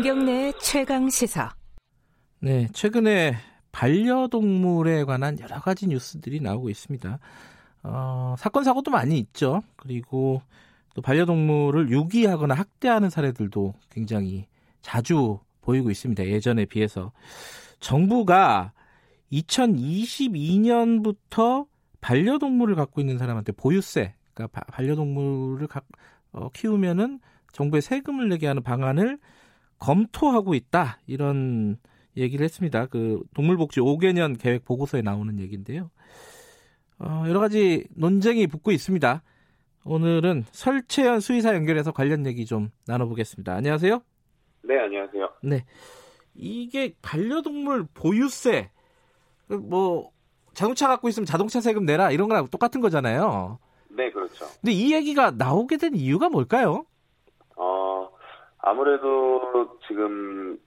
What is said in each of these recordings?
김경래 최강 시사. 네, 최근에 반려동물에 관한 여러 가지 뉴스들이 나오고 있습니다. 어, 사건 사고도 많이 있죠. 그리고 또 반려동물을 유기하거나 학대하는 사례들도 굉장히 자주 보이고 있습니다. 예전에 비해서 정부가 2022년부터 반려동물을 갖고 있는 사람한테 보유세, 그러니까 반려동물을 가, 어, 키우면은 정부에 세금을 내게 하는 방안을 검토하고 있다 이런 얘기를 했습니다. 그 동물복지 5개년 계획 보고서에 나오는 얘기인데요. 어, 여러 가지 논쟁이 붙고 있습니다. 오늘은 설채연 수의사 연결해서 관련 얘기 좀 나눠보겠습니다. 안녕하세요. 네, 안녕하세요. 네, 이게 반려동물 보유세 뭐 자동차 갖고 있으면 자동차 세금 내라 이런 거랑 똑같은 거잖아요. 네, 그렇죠. 근데 이 얘기가 나오게 된 이유가 뭘까요? 어, 아무래도 지금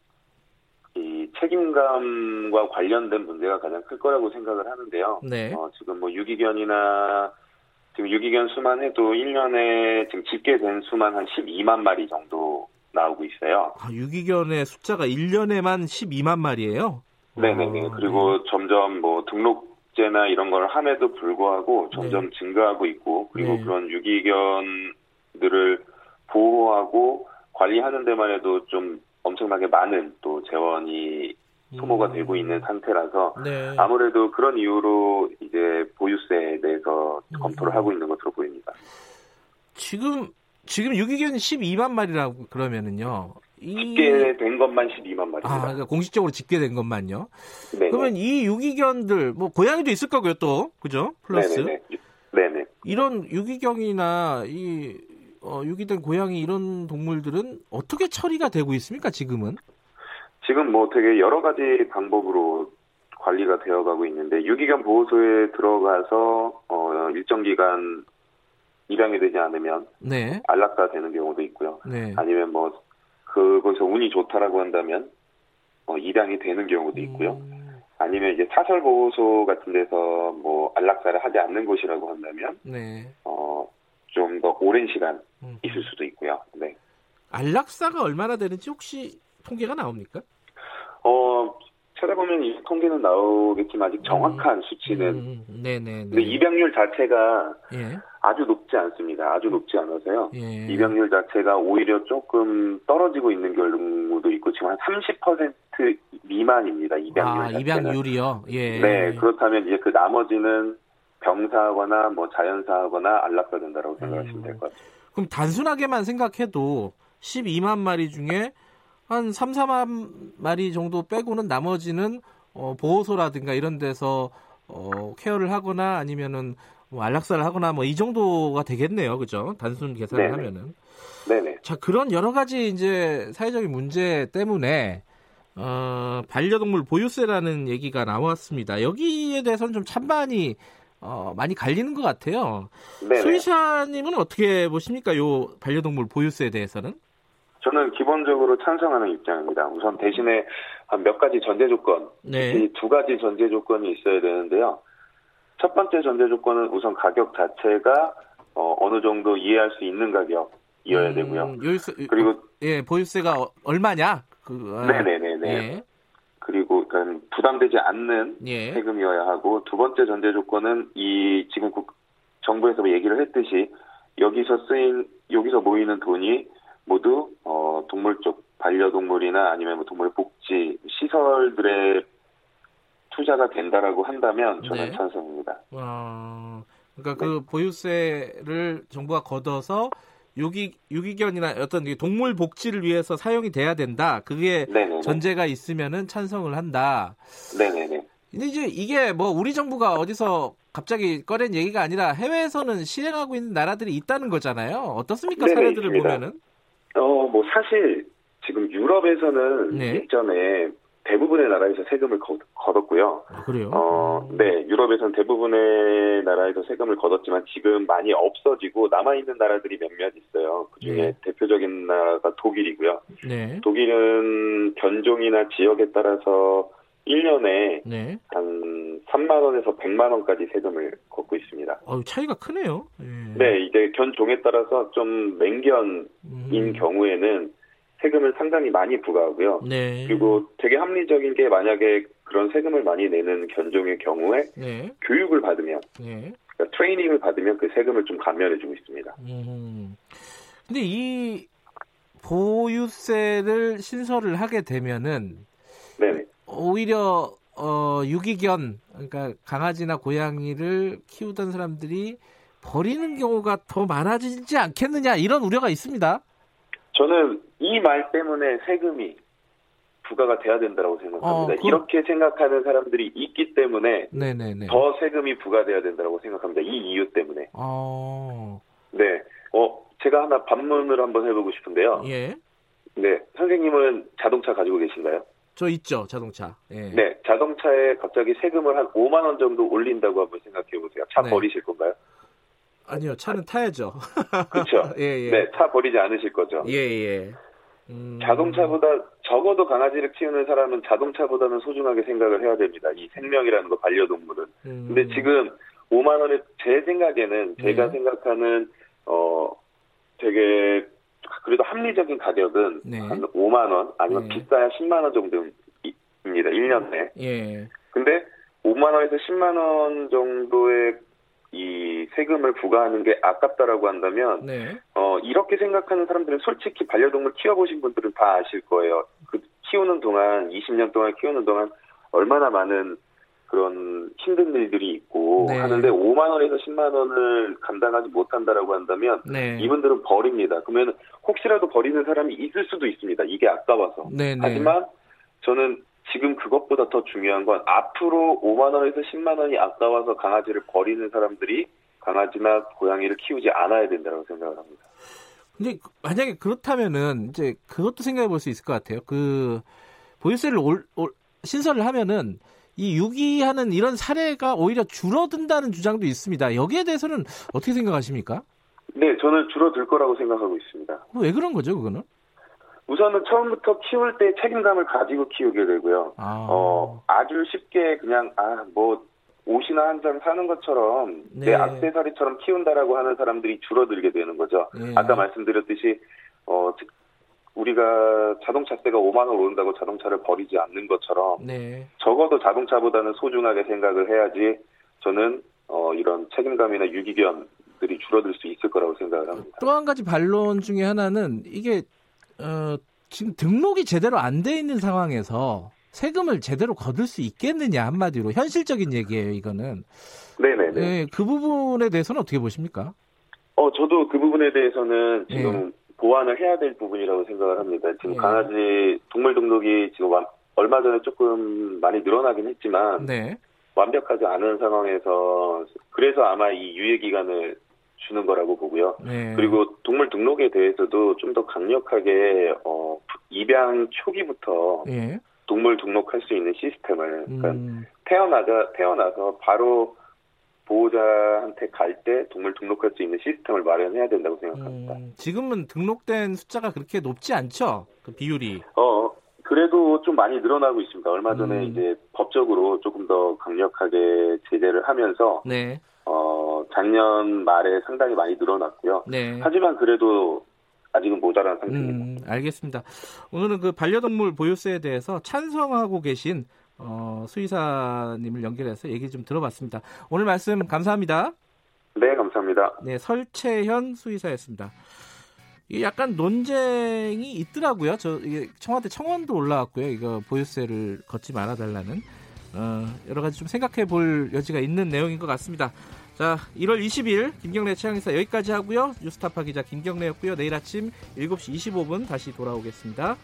이 책임감과 관련된 문제가 가장 클 거라고 생각을 하는데요. 네. 어, 지금 뭐 유기견이나 지금 유기견 수만 해도 1년에 지금 집계된 수만 한 12만 마리 정도 나오고 있어요. 아, 유기견의 숫자가 1년에만 12만 마리예요? 네네네. 어, 그리고 네. 점점 뭐 등록제나 이런 걸 함에도 불구하고 점점 증가하고 있고 그리고 네. 그런 유기견들을 보호하고 관리하는 데만 해도 좀 엄청나게 많은 또 재원이 소모가 음. 되고 있는 상태라서 네. 아무래도 그런 이유로 이제 보유세에 대해서 음. 검토를 하고 있는 것으로 보입니다. 지금 지금 유기견이 12만 마리라고 그러면은요. 이 집계된 것만 12만 아, 마리입니다. 그러니까 공식적으로 집계된 것만요. 네. 그러면 이 유기견들 뭐 고양이도 있을 거고요, 또. 그죠? 플러스 네네 네. 네네. 이런 유기견이나 이 어, 유기된 고양이 이런 동물들은 어떻게 처리가 되고 있습니까, 지금은? 지금 뭐 되게 여러 가지 방법으로 관리가 되어가고 있는데 유기견 보호소에 들어가서 어, 일정 기간 입양이 되지 않으면 네. 안락사 되는 경우도 있고요. 네. 아니면 뭐 그거에서 운이 좋다라고 한다면 어, 입양이 되는 경우도 있고요. 음, 아니면 이제 사설 보호소 같은 데서 뭐 안락사를 하지 않는 곳이라고 한다면 네. 어, 좀 더 오랜 시간 음. 있을 수도 있고요. 네. 안락사가 얼마나 되는지 혹시 통계가 나옵니까? 어, 찾아보면 이 통계는 나오겠지만 아직 정확한 수치는 음, 네네. 근데 입양률 자체가 예. 아주 높지 않습니다. 아주 높지 않아서요. 예. 입양률 자체가 오히려 조금 떨어지고 있는 경우도 있고 지금 한 30% 미만입니다. 입양률 아, 자체는. 입양률이요. 예. 네, 그렇다면 이제 그 나머지는 병사하거나 뭐 자연사하거나 안락사 된다라고 생각하시면 음. 될것 같아요. 그럼 단순하게만 생각해도 12만 마리 중에 한 3, 4만 마리 정도 빼고는 나머지는 어, 보호소라든가 이런 데서 어, 케어를 하거나 아니면은 뭐 안락사를 하거나 뭐 이 정도가 되겠네요. 그죠? 단순 계산을 네네. 하면은. 네네. 자, 그런 여러 가지 이제 사회적인 문제 때문에 어, 반려동물 보유세라는 얘기가 나왔습니다. 여기에 대해서는 좀 찬반이 어, 많이 갈리는 것 같아요. 수의사님은 어떻게 보십니까? 요 반려동물 보유세에 대해서는? 저는 기본적으로 찬성하는 입장입니다. 우선 대신에 한 몇 가지 전제 조건, 네. 이두 가지 전제 조건이 있어야 되는데요. 첫 번째 전제 조건은 우선 가격 자체가 어, 어느 정도 이해할 수 있는 가격이어야 음, 되고요. 요일세, 그리고 예, 보유세가 어- 얼마냐? 그, 아, 네네네네. 예. 부담되지 않는 예. 세금이어야 하고 두 번째 전제 조건은 이 지금 국, 정부에서 얘기를 했듯이 여기서 쓰인 여기서 모이는 돈이 모두 어, 동물 쪽 반려동물이나 아니면 뭐 동물 복지 시설들의 투자가 된다라고 한다면 저는 네. 찬성입니다. 어, 그러니까 네. 그 보유세를 정부가 걷어서 유기 유기견이나 어떤 이 동물 복지를 위해서 사용이 돼야 된다. 그게 네네네. 전제가 있으면은 찬성을 한다. 네네네. 근데 이제 이게 뭐 우리 정부가 어디서 갑자기 꺼낸 얘기가 아니라 해외에서는 실행하고 있는 나라들이 있다는 거잖아요. 어떻습니까? 네네, 사례들을 있습니다. 보면은. 어, 뭐 사실 지금 유럽에서는 네. 예전에 대부분의 나라에서 세금을 거, 걷었고요. 아, 그래요? 어, 음. 네, 유럽에서는 대부분의 나라에서 세금을 걷었지만 지금 많이 없어지고 남아 있는 나라들이 몇몇 있어요. 그 중에 네. 대표적인 나라가 독일이고요. 네. 독일은 견종이나 지역에 따라서 1년에 네. 한 3만 원에서 100만 원까지 세금을 걷고 있습니다. 어, 차이가 크네요. 예. 네, 이제 견종에 따라서 좀 맹견인 음. 경우에는 세금을 상당히 많이 부과하고요. 네. 그리고 되게 합리적인 게 만약에 그런 세금을 많이 내는 견종의 경우에 네. 교육을 받으면 네. 그러니까 트레이닝을 받으면 그 세금을 좀 감면해 주고 있습니다. 음. 근데 이 보유세를 신설을 하게 되면은 네. 오히려 어, 유기견 그러니까 강아지나 고양이를 키우던 사람들이 버리는 경우가 더 많아지지 않겠느냐 이런 우려가 있습니다. 저는 이 말 때문에 세금이 부과가 돼야 된다고 생각합니다. 어, 그- 이렇게 생각하는 사람들이 있기 때문에 네네네. 더 세금이 부과돼야 된다고 생각합니다. 이 이유 때문에. 어, 네. 어, 제가 하나 반문을 한번 해보고 싶은데요. 예. 네. 선생님은 자동차 가지고 계신가요? 저 있죠 자동차. 예. 네. 자동차에 갑자기 세금을 한 5만 원 정도 올린다고 한번 생각해 보세요. 차 네. 버리실 건가요? 아니요 차는 타야죠. 그렇죠. 예 예. 네. 차 버리지 않으실 거죠. 예 예. 음, 자동차보다 적어도 강아지를 키우는 사람은 자동차보다는 소중하게 생각을 해야 됩니다. 이 생명이라는 거 반려동물은. 음, 근데 지금 5만 원에 제 생각에는 제가 네. 생각하는 어 되게 그래도 합리적인 가격은 네. 한 5만 원 아니면 네. 비싸야 10만 원 정도입니다. 1년 내. 예. 근데 5만 원에서 10만 원 정도의 이 세금을 부과하는 게 아깝다라고 한다면 네. 어 이렇게 생각하는 사람들은 솔직히 반려동물 키워보신 분들은 다 아실 거예요. 그 키우는 동안 20년 동안 키우는 동안 얼마나 많은 그런 힘든 일들이 있고 네. 하는데 5만 원에서 10만 원을 감당하지 못한다라고 한다면 네. 이분들은 버립니다. 그러면 혹시라도 버리는 사람이 있을 수도 있습니다. 이게 아까워서. 네, 네. 하지만 저는 지금 그것보다 더 중요한 건 앞으로 5만 원에서 10만 원이 아까워서 강아지를 버리는 사람들이 강아지나 고양이를 키우지 않아야 된다고 생각을 합니다. 근데 만약에 그렇다면은 이제 그것도 생각해 볼 수 있을 것 같아요. 그 보유세를 올, 올- 신설을 하면은 이 유기하는 이런 사례가 오히려 줄어든다는 주장도 있습니다. 여기에 대해서는 어떻게 생각하십니까? 네, 저는 줄어들 거라고 생각하고 있습니다. 왜 그런 거죠, 그거는? 우선은 처음부터 키울 때 책임감을 가지고 키우게 되고요. 아, 어, 아주 쉽게 그냥, 아, 뭐, 옷이나 한 장 사는 것처럼 네. 내 액세서리처럼 키운다라고 하는 사람들이 줄어들게 되는 거죠. 예. 아까 말씀드렸듯이, 어, 즉, 우리가 자동차세가 5만 원 오른다고 자동차를 버리지 않는 것처럼 네. 적어도 자동차보다는 소중하게 생각을 해야지 저는 어, 이런 책임감이나 유기견들이 줄어들 수 있을 거라고 생각을 합니다. 또 한 가지 반론 중에 하나는 이게 어, 지금 등록이 제대로 안 돼 있는 상황에서 세금을 제대로 거둘 수 있겠느냐 한마디로 현실적인 얘기예요, 이거는. 네네네. 네, 그 부분에 대해서는 어떻게 보십니까? 어, 저도 그 부분에 대해서는 지금 예. 보완을 해야 될 부분이라고 생각을 합니다. 지금 예. 강아지 동물 등록이 지금 완- 얼마 전에 조금 많이 늘어나긴 했지만 네. 완벽하지 않은 상황에서 그래서 아마 이 유예 기간을 주는 거라고 보고요. 네. 그리고 동물 등록에 대해서도 좀 더 강력하게 어, 입양 초기부터 예. 동물 등록할 수 있는 시스템을 그러니까 음, 태어나자 태어나서 바로 보호자한테 갈 때 동물 등록할 수 있는 시스템을 마련해야 된다고 생각합니다. 음, 지금은 등록된 숫자가 그렇게 높지 않죠? 그 비율이. 어 그래도 좀 많이 늘어나고 있습니다. 얼마 전에 음. 이제 법적으로 조금 더 강력하게 제재를 하면서 네. 어 작년 말에 상당히 많이 늘어났고요. 네. 하지만 그래도 아직은 모자란 상태입니다. 음, 알겠습니다. 오늘은 그 반려동물 보유세에 대해서 찬성하고 계신 어, 수의사님을 연결해서 얘기 좀 들어봤습니다. 오늘 말씀 감사합니다. 네, 감사합니다. 네, 설채현 수의사였습니다. 이게 약간 논쟁이 있더라고요. 저 이게 청와대 청원도 올라왔고요. 이거 보유세를 걷지 말아달라는 어, 여러 가지 좀 생각해 볼 여지가 있는 내용인 것 같습니다. 자, 1월 20일 김경래 최강의사 여기까지 하고요. 뉴스타파 기자 김경래였고요. 내일 아침 7시 25분 다시 돌아오겠습니다.